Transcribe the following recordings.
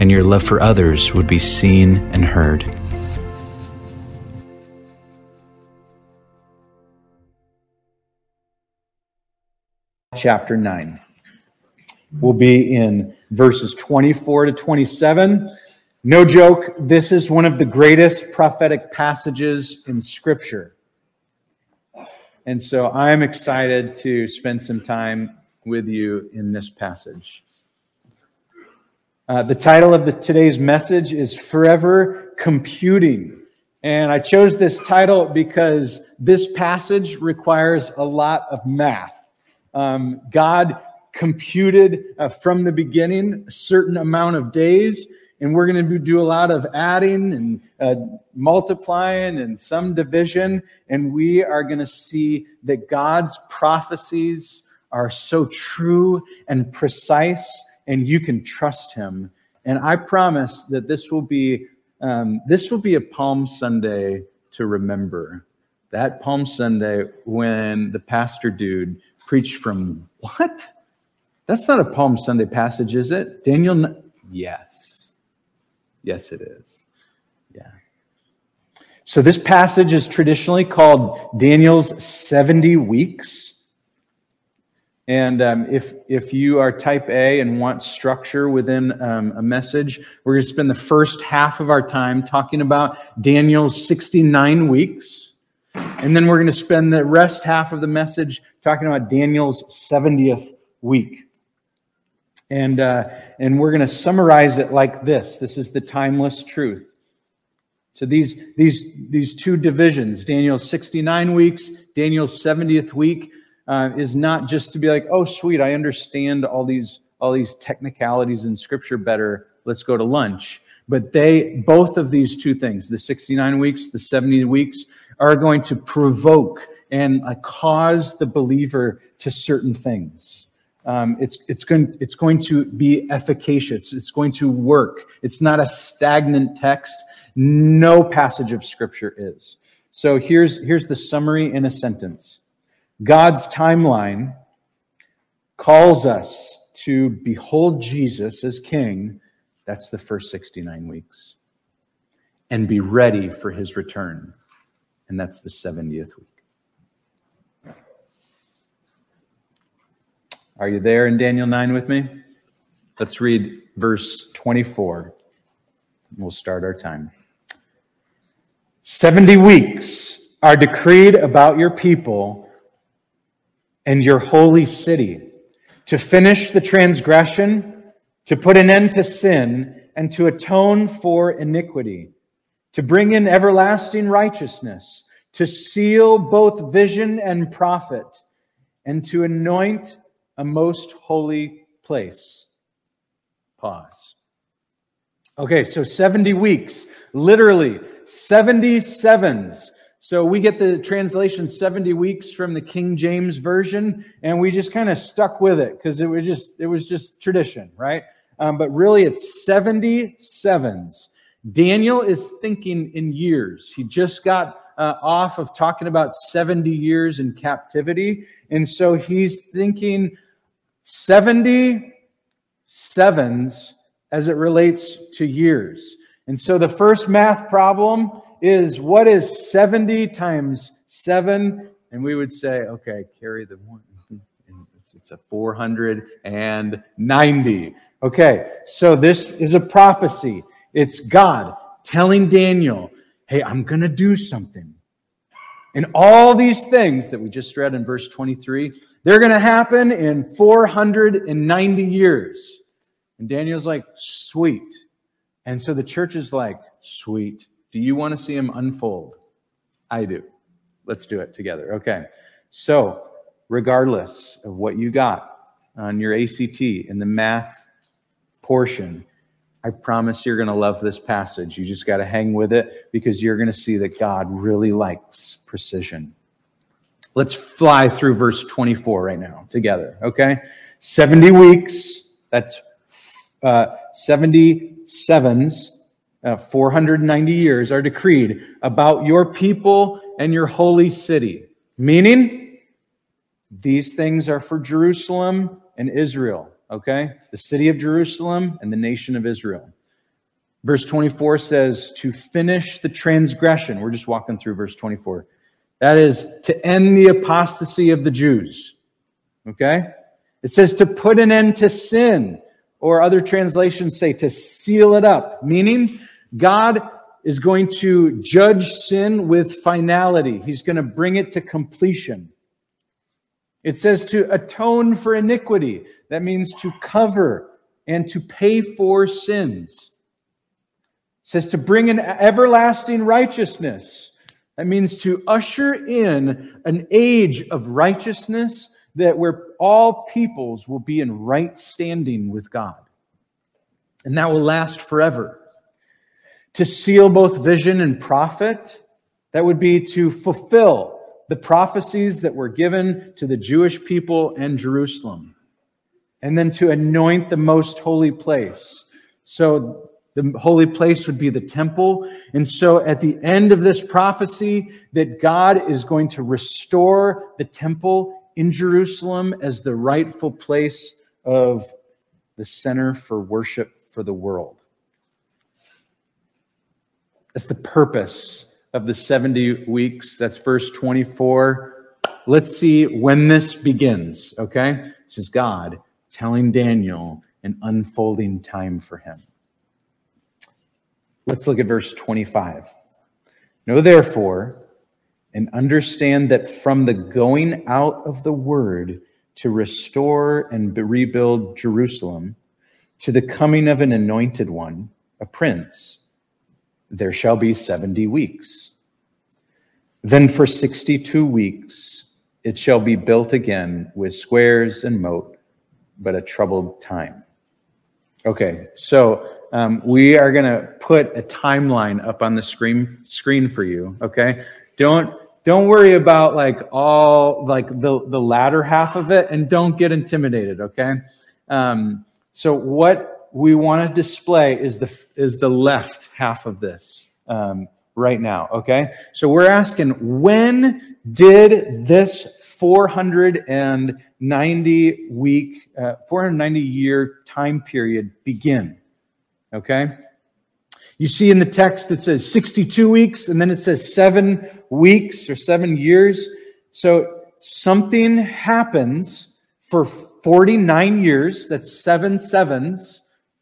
and your love for others would be seen and heard. Chapter 9. We'll be in verses 24 to 27. No joke, this is one of the greatest prophetic passages in Scripture. And so I'm excited to spend some time with you in this passage. Uh, the title of the, today's message is Forever Computing. And I chose this title because this passage requires a lot of math. Um, God computed uh, from the beginning a certain amount of days, and we're going to do a lot of adding and uh, multiplying and some division, and we are going to see that God's prophecies are so true and precise and you can trust him. And I promise that this will be um, this will be a Palm Sunday to remember. That Palm Sunday when the pastor dude preached from what? That's not a Palm Sunday passage, is it? Daniel? Yes. Yes, it is. Yeah. So this passage is traditionally called Daniel's 70 weeks. And um, if, if you are type A and want structure within um, a message, we're going to spend the first half of our time talking about Daniel's 69 weeks. And then we're going to spend the rest half of the message talking about Daniel's 70th week. And, uh, and we're going to summarize it like this this is the timeless truth. So these, these, these two divisions, Daniel's 69 weeks, Daniel's 70th week, uh, is not just to be like, oh, sweet, I understand all these all these technicalities in Scripture better. Let's go to lunch. But they, both of these two things, the 69 weeks, the 70 weeks, are going to provoke and uh, cause the believer to certain things. Um, it's, it's, going, it's going to be efficacious. It's going to work. It's not a stagnant text. No passage of Scripture is. So here's, here's the summary in a sentence God's timeline calls us to behold Jesus as king. That's the first 69 weeks. And be ready for his return. And that's the 70th week. Are you there in Daniel 9 with me? Let's read verse 24. We'll start our time. 70 weeks are decreed about your people and your holy city, to finish the transgression, to put an end to sin, and to atone for iniquity, to bring in everlasting righteousness, to seal both vision and prophet, and to anoint a most holy place. Pause. Okay, so 70 weeks, literally 70 sevens so we get the translation 70 weeks from the King James version, and we just kind of stuck with it because it was just it was just tradition, right? Um, but really, it's 77s. Daniel is thinking in years. He just got uh, off of talking about 70 years in captivity, and so he's thinking 70 sevens as it relates to years. And so the first math problem is what is 70 times 7? And we would say, okay, carry the one. It's a 490. Okay, so this is a prophecy. It's God telling Daniel, hey, I'm going to do something. And all these things that we just read in verse 23, they're going to happen in 490 years. And Daniel's like, sweet. And so the church is like, sweet. Do you want to see him unfold? I do. Let's do it together. Okay. So, regardless of what you got on your ACT in the math portion, I promise you're going to love this passage. You just got to hang with it because you're going to see that God really likes precision. Let's fly through verse 24 right now together, okay? 70 weeks, that's uh, 77s, uh, 490 years are decreed about your people and your holy city. Meaning, these things are for Jerusalem and Israel, okay? The city of Jerusalem and the nation of Israel. Verse 24 says, to finish the transgression. We're just walking through verse 24 that is to end the apostasy of the Jews. Okay? It says to put an end to sin, or other translations say to seal it up, meaning God is going to judge sin with finality. He's going to bring it to completion. It says to atone for iniquity. That means to cover and to pay for sins. It says to bring an everlasting righteousness. That means to usher in an age of righteousness that where all peoples will be in right standing with God. And that will last forever. To seal both vision and prophet, that would be to fulfill the prophecies that were given to the Jewish people and Jerusalem. And then to anoint the most holy place. So the holy place would be the temple. And so at the end of this prophecy, that God is going to restore the temple in Jerusalem as the rightful place of the center for worship for the world. That's the purpose of the 70 weeks. That's verse 24. Let's see when this begins, okay? This is God telling Daniel an unfolding time for him. Let's look at verse 25. Know therefore and understand that from the going out of the word to restore and rebuild Jerusalem to the coming of an anointed one, a prince, there shall be 70 weeks. Then for 62 weeks it shall be built again with squares and moat, but a troubled time. Okay, so um, we are going to put a timeline up on the screen screen for you. Okay, don't don't worry about like all like the the latter half of it, and don't get intimidated. Okay, um, so what we want to display is the is the left half of this um, right now. Okay, so we're asking when did this 490 week, uh, 490 year time period begin? Okay? You see in the text it says 62 weeks, and then it says seven weeks or seven years. So something happens for 49 years. That's seven sevens.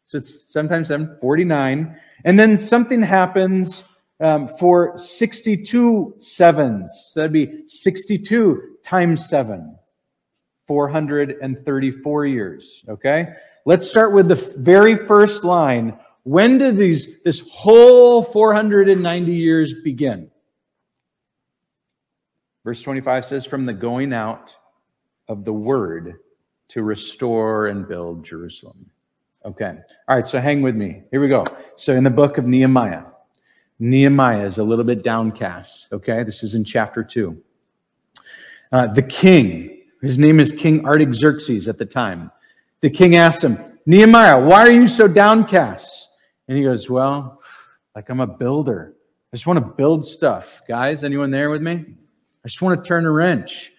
So it's seven times seven, 49. And then something happens um, for 62 sevens. So that'd be 62 times seven, 434 years. Okay? Let's start with the very first line. When did these this whole 490 years begin? Verse 25 says, From the going out of the word to restore and build Jerusalem. Okay. All right, so hang with me. Here we go. So in the book of Nehemiah, Nehemiah is a little bit downcast. Okay, this is in chapter 2. Uh, the king, his name is King Artaxerxes at the time. The king asks him, Nehemiah, why are you so downcast? And he goes, Well, like I'm a builder. I just want to build stuff. Guys, anyone there with me? I just want to turn a wrench.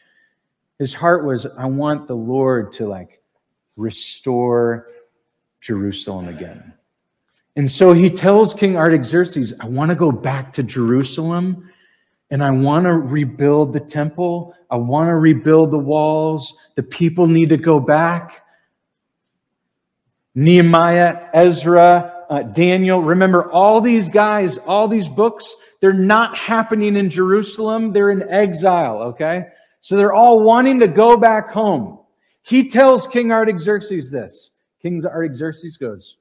His heart was, I want the Lord to like restore Jerusalem again. And so he tells King Artaxerxes, I want to go back to Jerusalem and I want to rebuild the temple. I want to rebuild the walls. The people need to go back. Nehemiah, Ezra, uh, Daniel. Remember, all these guys, all these books, they're not happening in Jerusalem. They're in exile, okay? So they're all wanting to go back home. He tells King Artaxerxes this. King Artaxerxes goes,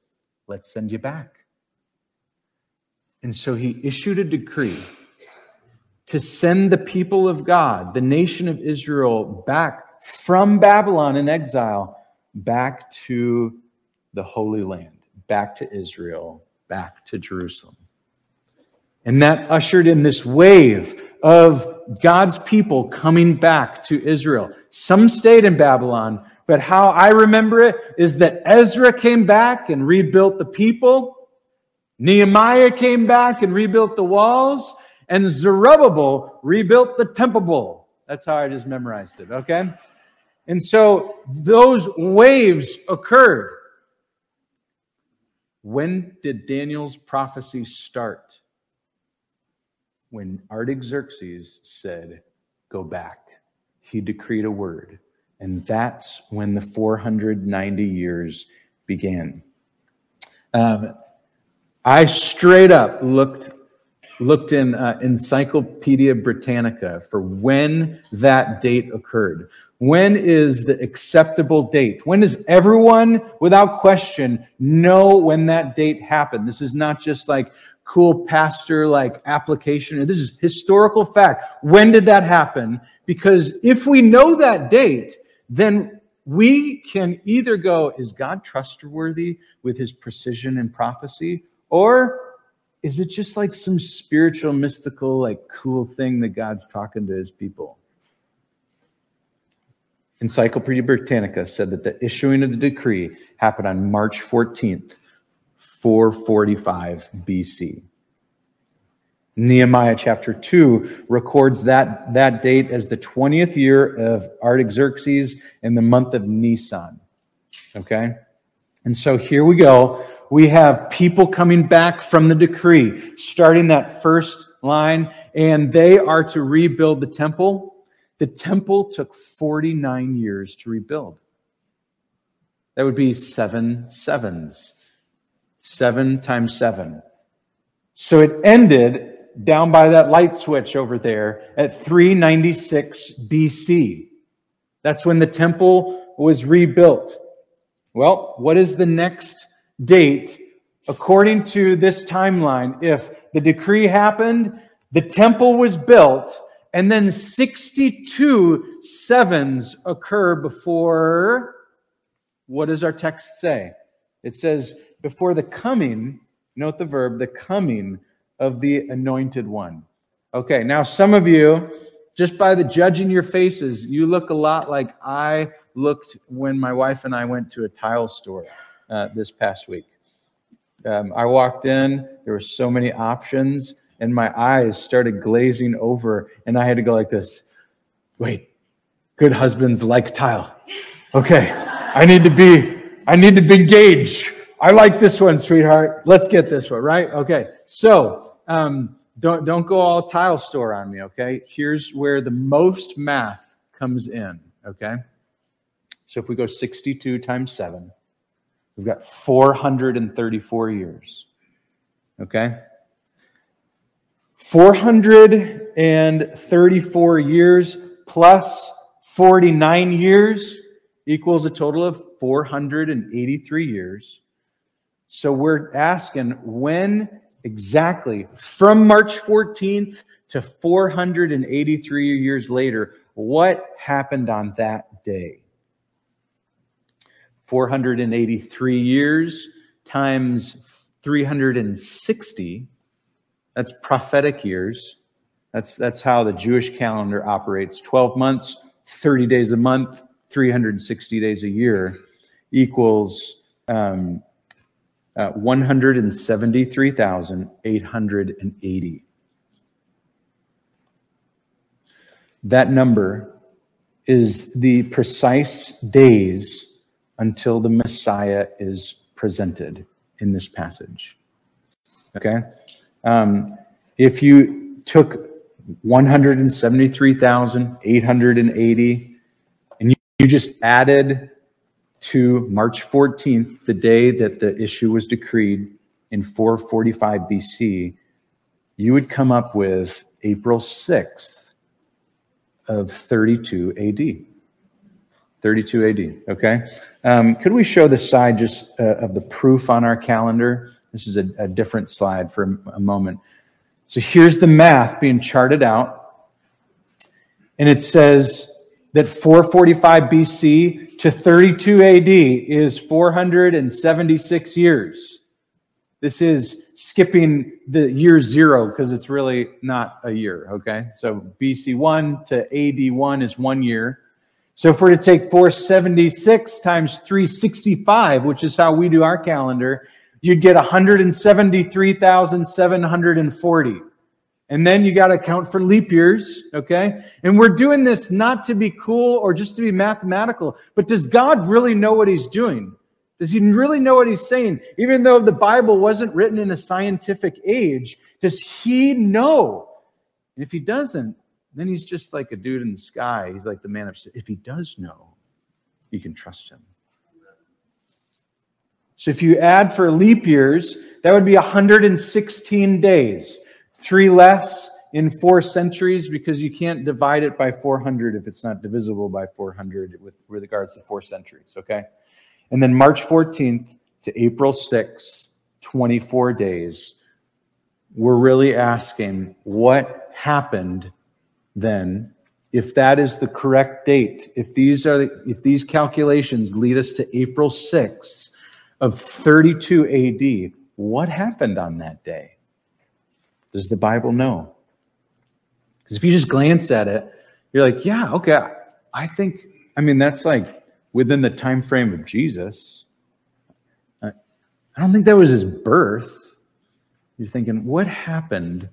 Let's send you back. And so he issued a decree to send the people of God, the nation of Israel, back from Babylon in exile, back to the Holy Land, back to Israel, back to Jerusalem. And that ushered in this wave of God's people coming back to Israel. Some stayed in Babylon, but how I remember it is that Ezra came back and rebuilt the people. Nehemiah came back and rebuilt the walls, and Zerubbabel rebuilt the temple. That's how I just memorized it, okay? And so those waves occurred. When did Daniel's prophecy start? When Artaxerxes said, Go back. He decreed a word. And that's when the 490 years began. Um, I straight up looked looked in uh, Encyclopedia Britannica for when that date occurred. When is the acceptable date? When does everyone, without question, know when that date happened? This is not just like cool pastor like application. This is historical fact. When did that happen? Because if we know that date, then we can either go, is God trustworthy with his precision and prophecy? Or is it just like some spiritual, mystical, like cool thing that God's talking to his people? Encyclopedia Britannica said that the issuing of the decree happened on March 14th, 445 BC. Nehemiah chapter 2 records that, that date as the 20th year of Artaxerxes in the month of Nisan. Okay? And so here we go we have people coming back from the decree, starting that first line, and they are to rebuild the temple. The temple took 49 years to rebuild. That would be seven sevens. Seven times seven. So it ended down by that light switch over there at 396 BC. That's when the temple was rebuilt. Well, what is the next date, according to this timeline, if the decree happened, the temple was built, and then 62 sevens occur before, what does our text say? It says, before the coming, note the verb, the coming of the anointed one. Okay, now some of you, just by the judging your faces, you look a lot like I looked when my wife and I went to a tile store uh, this past week. Um, I walked in, there were so many options, and my eyes started glazing over, and I had to go like this wait, good husbands like tile. Okay, I need to be, I need to be engaged. I like this one, sweetheart. Let's get this one, right? Okay, so um, don't don't go all tile store on me. Okay, here's where the most math comes in. Okay, so if we go 62 times seven. We've got 434 years. Okay? 434 years plus 49 years equals a total of 483 years. So we're asking when exactly from March 14th to 483 years later, what happened on that day? 483 years times 360, that's prophetic years. That's, that's how the Jewish calendar operates 12 months, 30 days a month, 360 days a year equals um, uh, 173,880. That number is the precise days until the Messiah is presented in this passage. Okay? Um, if you took 173,880 and you, you just added to March 14th, the day that the issue was decreed in 445 BC, you would come up with April 6th of 32 AD. 32 AD. Okay. Um, could we show the side just uh, of the proof on our calendar? This is a, a different slide for a, a moment. So here's the math being charted out. And it says that 445 BC to 32 AD is 476 years. This is skipping the year zero because it's really not a year, okay? So BC 1 to AD 1 is one year. So if we're to take 476 times 365, which is how we do our calendar, you'd get 173,740. And then you got to count for leap years, okay? And we're doing this not to be cool or just to be mathematical, but does God really know what he's doing? Does he really know what he's saying? Even though the Bible wasn't written in a scientific age, does he know? And if he doesn't, then he's just like a dude in the sky. He's like the man of sin. if he does know, you can trust him. So if you add for leap years, that would be 116 days, three less in four centuries because you can't divide it by 400 if it's not divisible by 400 with regards to four centuries, okay? And then March 14th to April 6th, 24 days, we're really asking what happened then if that is the correct date if these are the, if these calculations lead us to april 6th of 32 ad what happened on that day does the bible know because if you just glance at it you're like yeah okay i think i mean that's like within the time frame of Jesus. I don't think that was his birth. You're thinking, what happened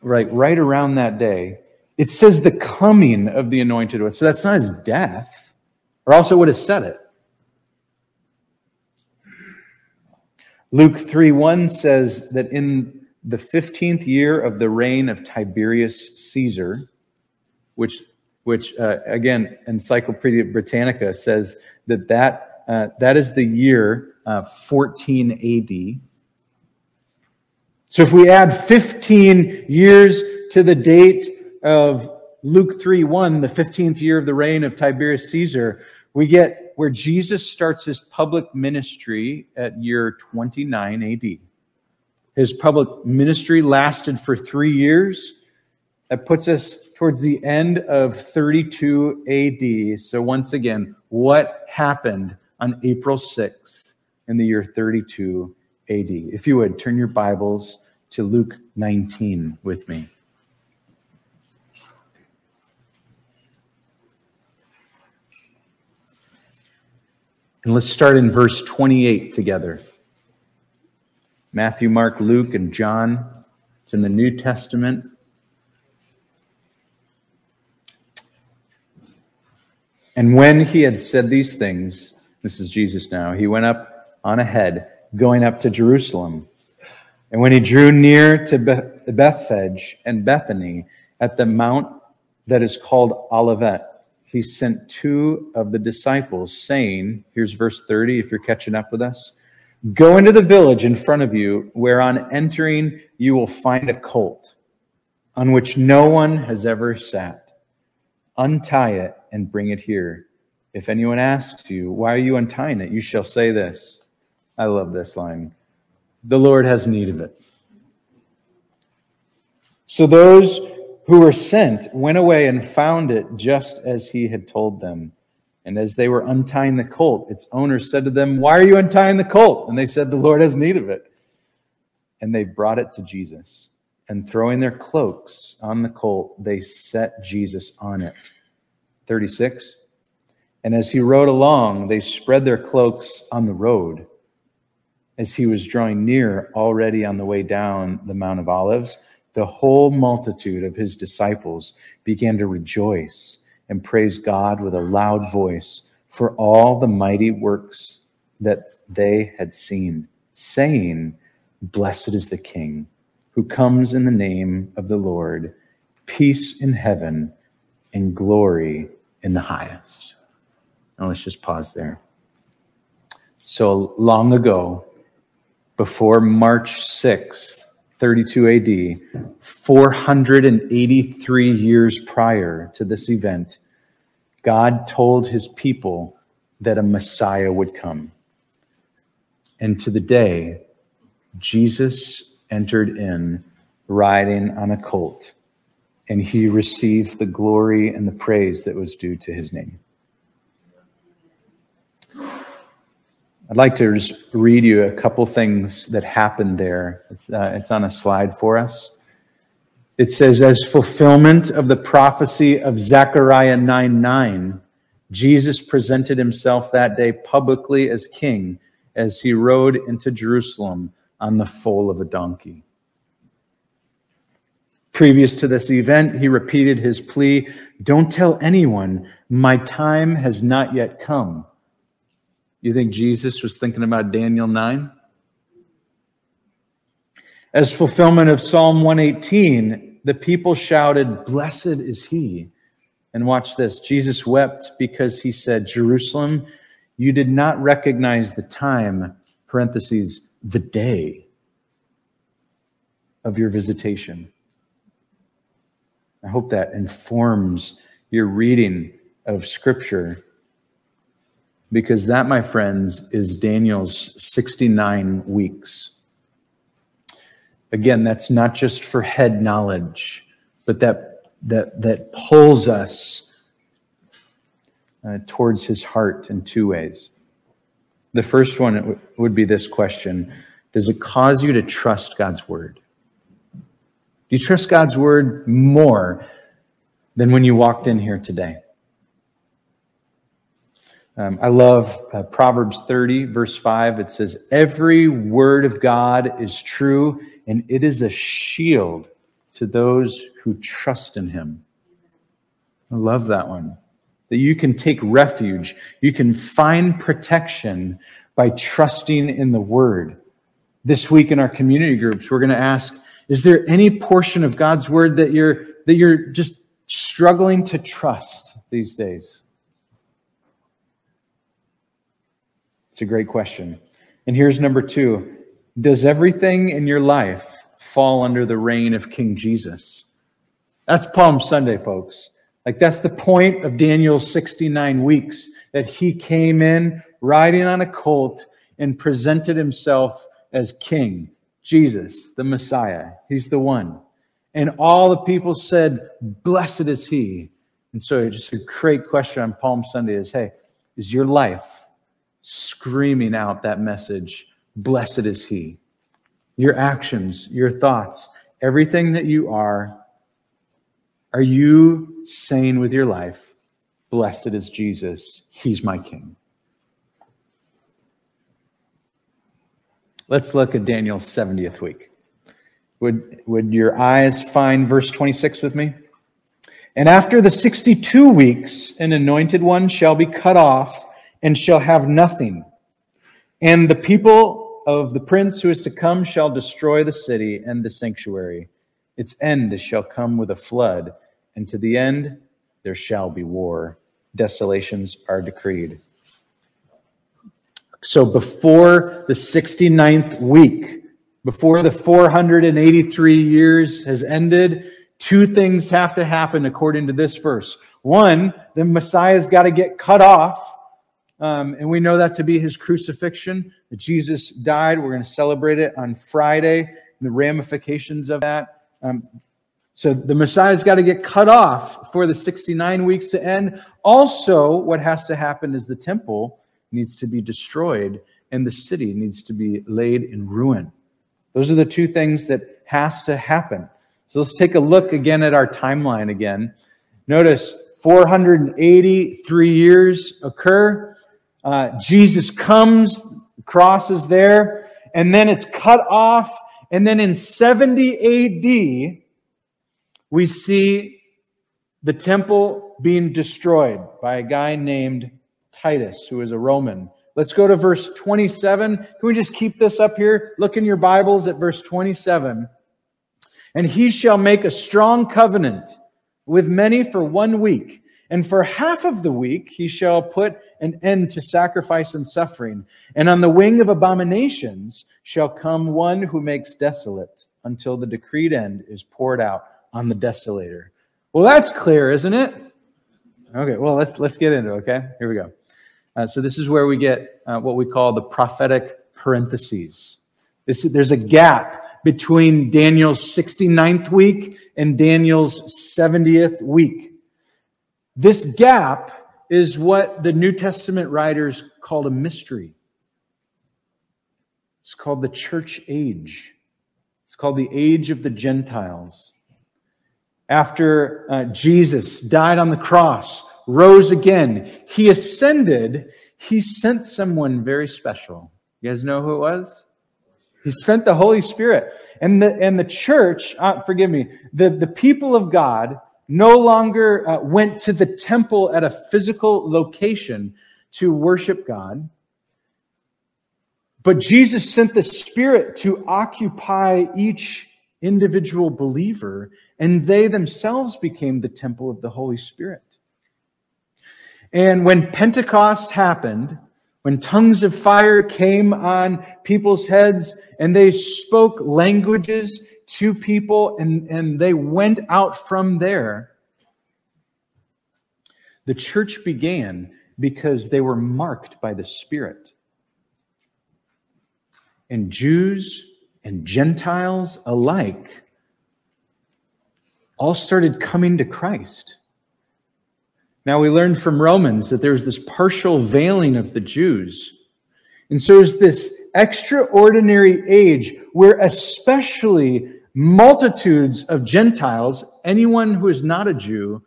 right right around that day? It says the coming of the anointed one. So that's not his death, or else it would have said it. Luke 3 1 says that in the 15th year of the reign of Tiberius Caesar, which which uh, again, Encyclopedia Britannica says that that, uh, that is the year uh, 14 AD. So if we add 15 years to the date of Luke 3 1, the 15th year of the reign of Tiberius Caesar, we get where Jesus starts his public ministry at year 29 AD. His public ministry lasted for three years. That puts us towards the end of 32 AD. So, once again, what happened on April 6th in the year 32 AD? If you would, turn your Bibles to Luke 19 with me. And let's start in verse 28 together. Matthew, Mark, Luke, and John. It's in the New Testament. And when he had said these things, this is Jesus now, he went up on ahead, going up to Jerusalem. And when he drew near to Bethphage and Bethany at the mount that is called Olivet, he sent two of the disciples, saying, Here's verse 30, if you're catching up with us. Go into the village in front of you, where on entering you will find a colt on which no one has ever sat Untie it and bring it here. If anyone asks you, Why are you untying it? you shall say this. I love this line The Lord has need of it. So those who were sent went away and found it just as he had told them. And as they were untying the colt, its owner said to them, Why are you untying the colt? And they said, The Lord has need of it. And they brought it to Jesus and throwing their cloaks on the colt, they set Jesus on it. 36. And as he rode along, they spread their cloaks on the road. As he was drawing near, already on the way down the Mount of Olives, the whole multitude of his disciples began to rejoice and praise God with a loud voice for all the mighty works that they had seen, saying, Blessed is the King who comes in the name of the Lord, peace in heaven and glory in the highest. Now let's just pause there. So long ago, before March 6th, 32 AD, 483 years prior to this event, God told his people that a Messiah would come. And to the day, Jesus entered in riding on a colt, and he received the glory and the praise that was due to his name. I'd like to just read you a couple things that happened there. It's, uh, it's on a slide for us. It says, as fulfillment of the prophecy of Zechariah 9 9, Jesus presented himself that day publicly as king as he rode into Jerusalem on the foal of a donkey. Previous to this event, he repeated his plea Don't tell anyone, my time has not yet come. You think Jesus was thinking about Daniel 9? As fulfillment of Psalm 118, the people shouted, Blessed is he. And watch this Jesus wept because he said, Jerusalem, you did not recognize the time, parentheses, the day of your visitation. I hope that informs your reading of Scripture because that, my friends, is Daniel's 69 weeks. Again, that's not just for head knowledge, but that, that, that pulls us uh, towards his heart in two ways. The first one would be this question Does it cause you to trust God's word? Do you trust God's word more than when you walked in here today? Um, I love uh, Proverbs 30, verse 5. It says, Every word of God is true, and it is a shield to those who trust in him. I love that one. That you can take refuge, you can find protection by trusting in the word. This week in our community groups, we're going to ask is there any portion of God's word that you're that you're just struggling to trust these days? It's a great question. And here's number 2. Does everything in your life fall under the reign of King Jesus? That's Palm Sunday, folks. Like that's the point of Daniel's 69 weeks that he came in riding on a colt and presented himself as king. Jesus, the Messiah. He's the one. And all the people said, Blessed is he. And so, just a great question on Palm Sunday is hey, is your life screaming out that message, Blessed is he? Your actions, your thoughts, everything that you are, are you saying with your life, Blessed is Jesus, he's my king? Let's look at Daniel's 70th week. Would, would your eyes find verse 26 with me? And after the 62 weeks, an anointed one shall be cut off and shall have nothing. And the people of the prince who is to come shall destroy the city and the sanctuary. Its end shall come with a flood, and to the end there shall be war. Desolations are decreed. So before the 69th week, before the 483 years has ended, two things have to happen according to this verse. One, the Messiah's got to get cut off. Um, and we know that to be his crucifixion, that Jesus died. We're going to celebrate it on Friday, the ramifications of that. Um, so the Messiah's got to get cut off for the 69 weeks to end. Also, what has to happen is the temple needs to be destroyed and the city needs to be laid in ruin. Those are the two things that has to happen. So let's take a look again at our timeline again. Notice 483 years occur. Uh, Jesus comes, the cross is there, and then it's cut off. And then in 70 AD, we see the temple being destroyed by a guy named Titus, who is a Roman. Let's go to verse 27. Can we just keep this up here? Look in your Bibles at verse 27. And he shall make a strong covenant with many for one week. And for half of the week he shall put an end to sacrifice and suffering. And on the wing of abominations shall come one who makes desolate until the decreed end is poured out on the desolator. Well, that's clear, isn't it? Okay, well, let's let's get into it, okay? Here we go. Uh, so this is where we get uh, what we call the prophetic parentheses. This, there's a gap between Daniel's 69th week and Daniel's 70th week. This gap is what the New Testament writers called a mystery. It's called the church age. It's called the age of the Gentiles. After uh, Jesus died on the cross, rose again, he ascended, he sent someone very special. You guys know who it was? He sent the Holy Spirit. And the, and the church, uh, forgive me, the, the people of God no longer uh, went to the temple at a physical location to worship God. But Jesus sent the Spirit to occupy each individual believer, and they themselves became the temple of the Holy Spirit. And when Pentecost happened, when tongues of fire came on people's heads and they spoke languages to people and, and they went out from there, the church began because they were marked by the Spirit. And Jews and Gentiles alike all started coming to Christ. Now, we learned from Romans that there's this partial veiling of the Jews. And so there's this extraordinary age where, especially multitudes of Gentiles, anyone who is not a Jew,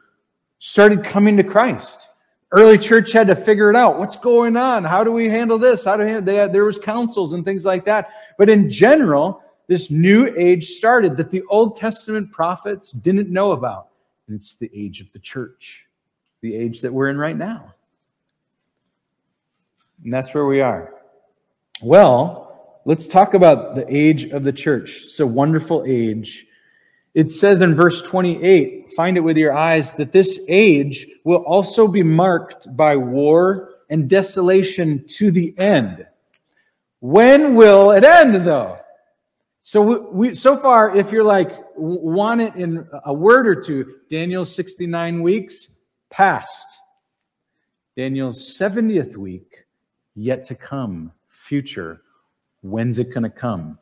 started coming to Christ. Early church had to figure it out. What's going on? How do we handle this? How do we they had, there was councils and things like that. But in general, this new age started that the Old Testament prophets didn't know about. And it's the age of the church the age that we're in right now. And that's where we are. Well, let's talk about the age of the church. It's a wonderful age. It says in verse 28, find it with your eyes, that this age will also be marked by war and desolation to the end. When will it end, though? So we, so far, if you're like want it in a word or two, Daniel 69 weeks, past. Daniel's 70th week, yet to come, future. When's it going to come?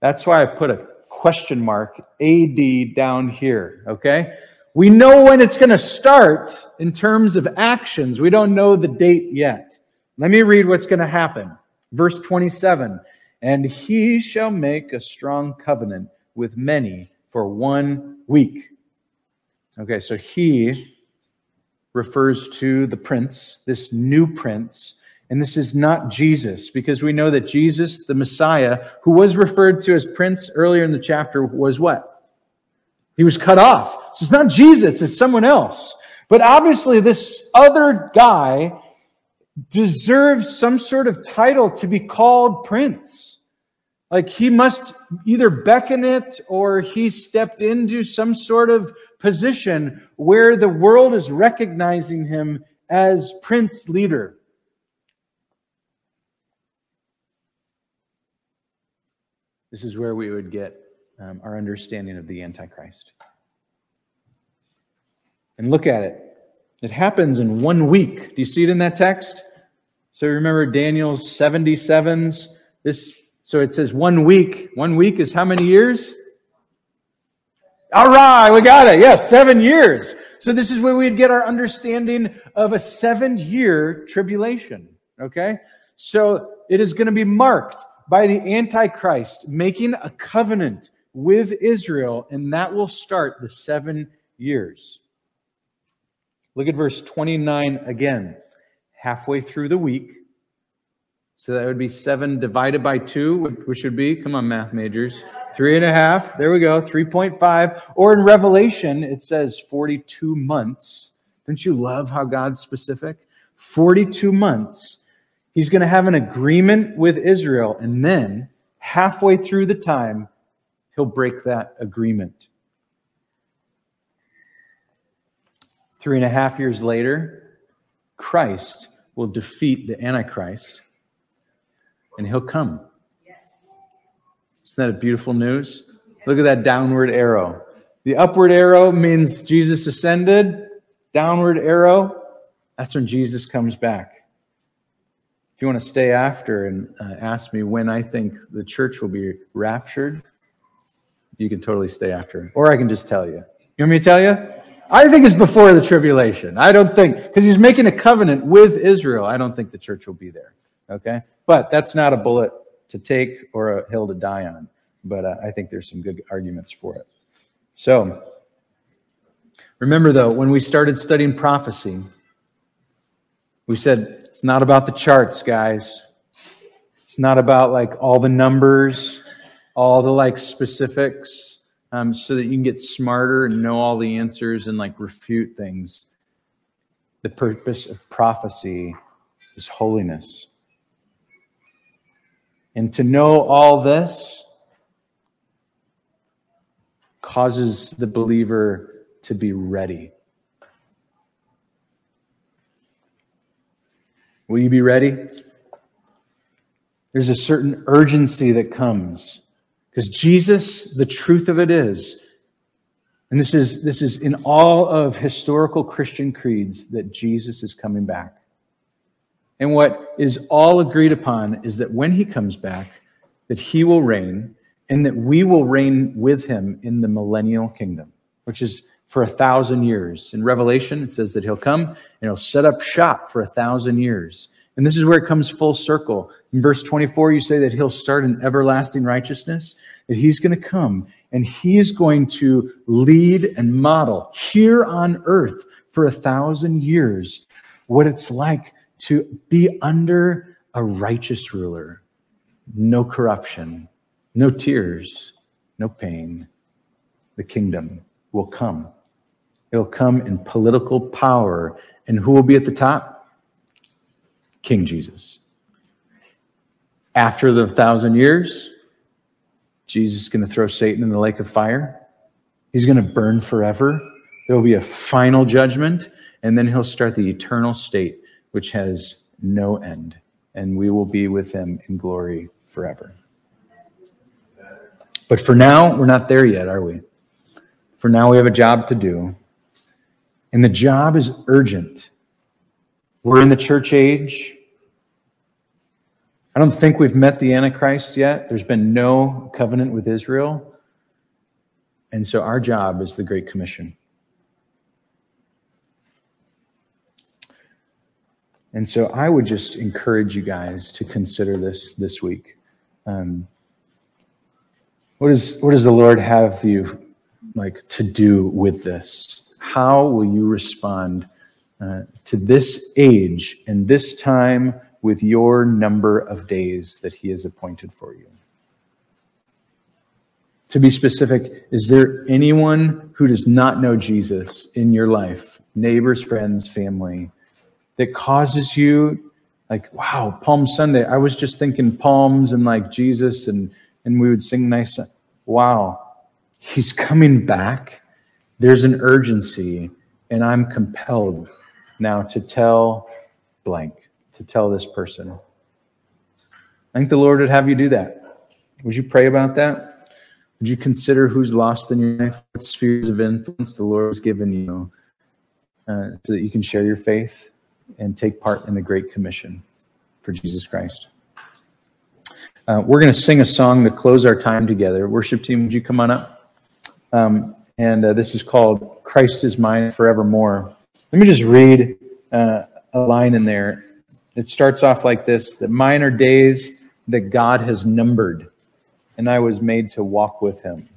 That's why I put a question mark AD down here, okay? We know when it's going to start in terms of actions. We don't know the date yet. Let me read what's going to happen. Verse 27 And he shall make a strong covenant with many for one week. Okay, so he refers to the prince, this new prince. And this is not Jesus, because we know that Jesus, the Messiah, who was referred to as prince earlier in the chapter, was what? He was cut off. So it's not Jesus, it's someone else. But obviously, this other guy deserves some sort of title to be called prince. Like he must either beckon it or he stepped into some sort of position where the world is recognizing him as prince leader. This is where we would get um, our understanding of the Antichrist. And look at it. It happens in one week. Do you see it in that text? So remember Daniel's 77s? This so it says one week. One week is how many years? All right, we got it. Yes, seven years. So this is where we'd get our understanding of a seven year tribulation. Okay? So it is going to be marked by the Antichrist making a covenant with Israel, and that will start the seven years. Look at verse 29 again. Halfway through the week, so that would be seven divided by two, which would be, come on, math majors, three and a half. There we go, 3.5. Or in Revelation, it says 42 months. Don't you love how God's specific? 42 months. He's going to have an agreement with Israel, and then halfway through the time, he'll break that agreement. Three and a half years later, Christ will defeat the Antichrist and he'll come. Isn't that a beautiful news? Look at that downward arrow. The upward arrow means Jesus ascended. Downward arrow, that's when Jesus comes back. You want to stay after and uh, ask me when I think the church will be raptured, you can totally stay after. Or I can just tell you. You want me to tell you? I think it's before the tribulation. I don't think, because he's making a covenant with Israel. I don't think the church will be there. Okay? But that's not a bullet to take or a hill to die on. But uh, I think there's some good arguments for it. So, remember though, when we started studying prophecy, we said it's not about the charts, guys. It's not about like all the numbers, all the like specifics, um, so that you can get smarter and know all the answers and like refute things. The purpose of prophecy is holiness. And to know all this causes the believer to be ready. Will you be ready? There's a certain urgency that comes because Jesus, the truth of it is, and this is, this is in all of historical Christian creeds, that Jesus is coming back. And what is all agreed upon is that when he comes back, that he will reign and that we will reign with him in the millennial kingdom, which is for a thousand years. In Revelation, it says that he'll come and he'll set up shop for a thousand years. And this is where it comes full circle. In verse 24, you say that he'll start an everlasting righteousness, that he's going to come and he is going to lead and model here on earth for a thousand years what it's like to be under a righteous ruler. No corruption, no tears, no pain. The kingdom will come. It will come in political power. And who will be at the top? King Jesus. After the thousand years, Jesus is going to throw Satan in the lake of fire. He's going to burn forever. There will be a final judgment, and then he'll start the eternal state which has no end, and we will be with him in glory forever. But for now, we're not there yet, are we? For now, we have a job to do. And the job is urgent. We're in the church age. I don't think we've met the Antichrist yet. There's been no covenant with Israel. And so our job is the Great Commission. And so I would just encourage you guys to consider this this week. Um, what is what does the Lord have you like to do with this? How will you respond uh, to this age and this time with your number of days that He has appointed for you? To be specific, is there anyone who does not know Jesus in your life, neighbors, friends, family? that causes you like wow palm sunday i was just thinking palms and like jesus and and we would sing nice wow he's coming back there's an urgency and i'm compelled now to tell blank to tell this person i think the lord would have you do that would you pray about that would you consider who's lost in your life what spheres of influence the lord has given you uh, so that you can share your faith and take part in the Great Commission for Jesus Christ. Uh, we're going to sing a song to close our time together. Worship team, would you come on up? Um, and uh, this is called Christ is Mine Forevermore. Let me just read uh, a line in there. It starts off like this that mine are days that God has numbered, and I was made to walk with him.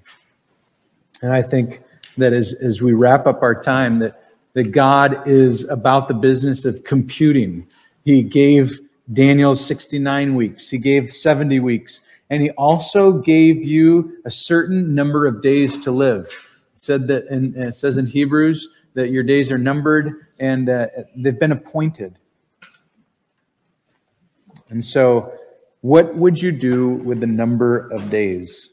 And I think that as, as we wrap up our time, that that God is about the business of computing. He gave Daniel 69 weeks, he gave 70 weeks, and he also gave you a certain number of days to live. Said that, and it says in Hebrews that your days are numbered and uh, they've been appointed. And so, what would you do with the number of days?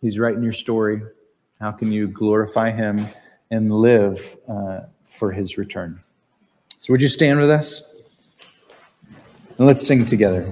He's writing your story. How can you glorify him? and live uh, for his return. So, would you stand with us? And let's sing together.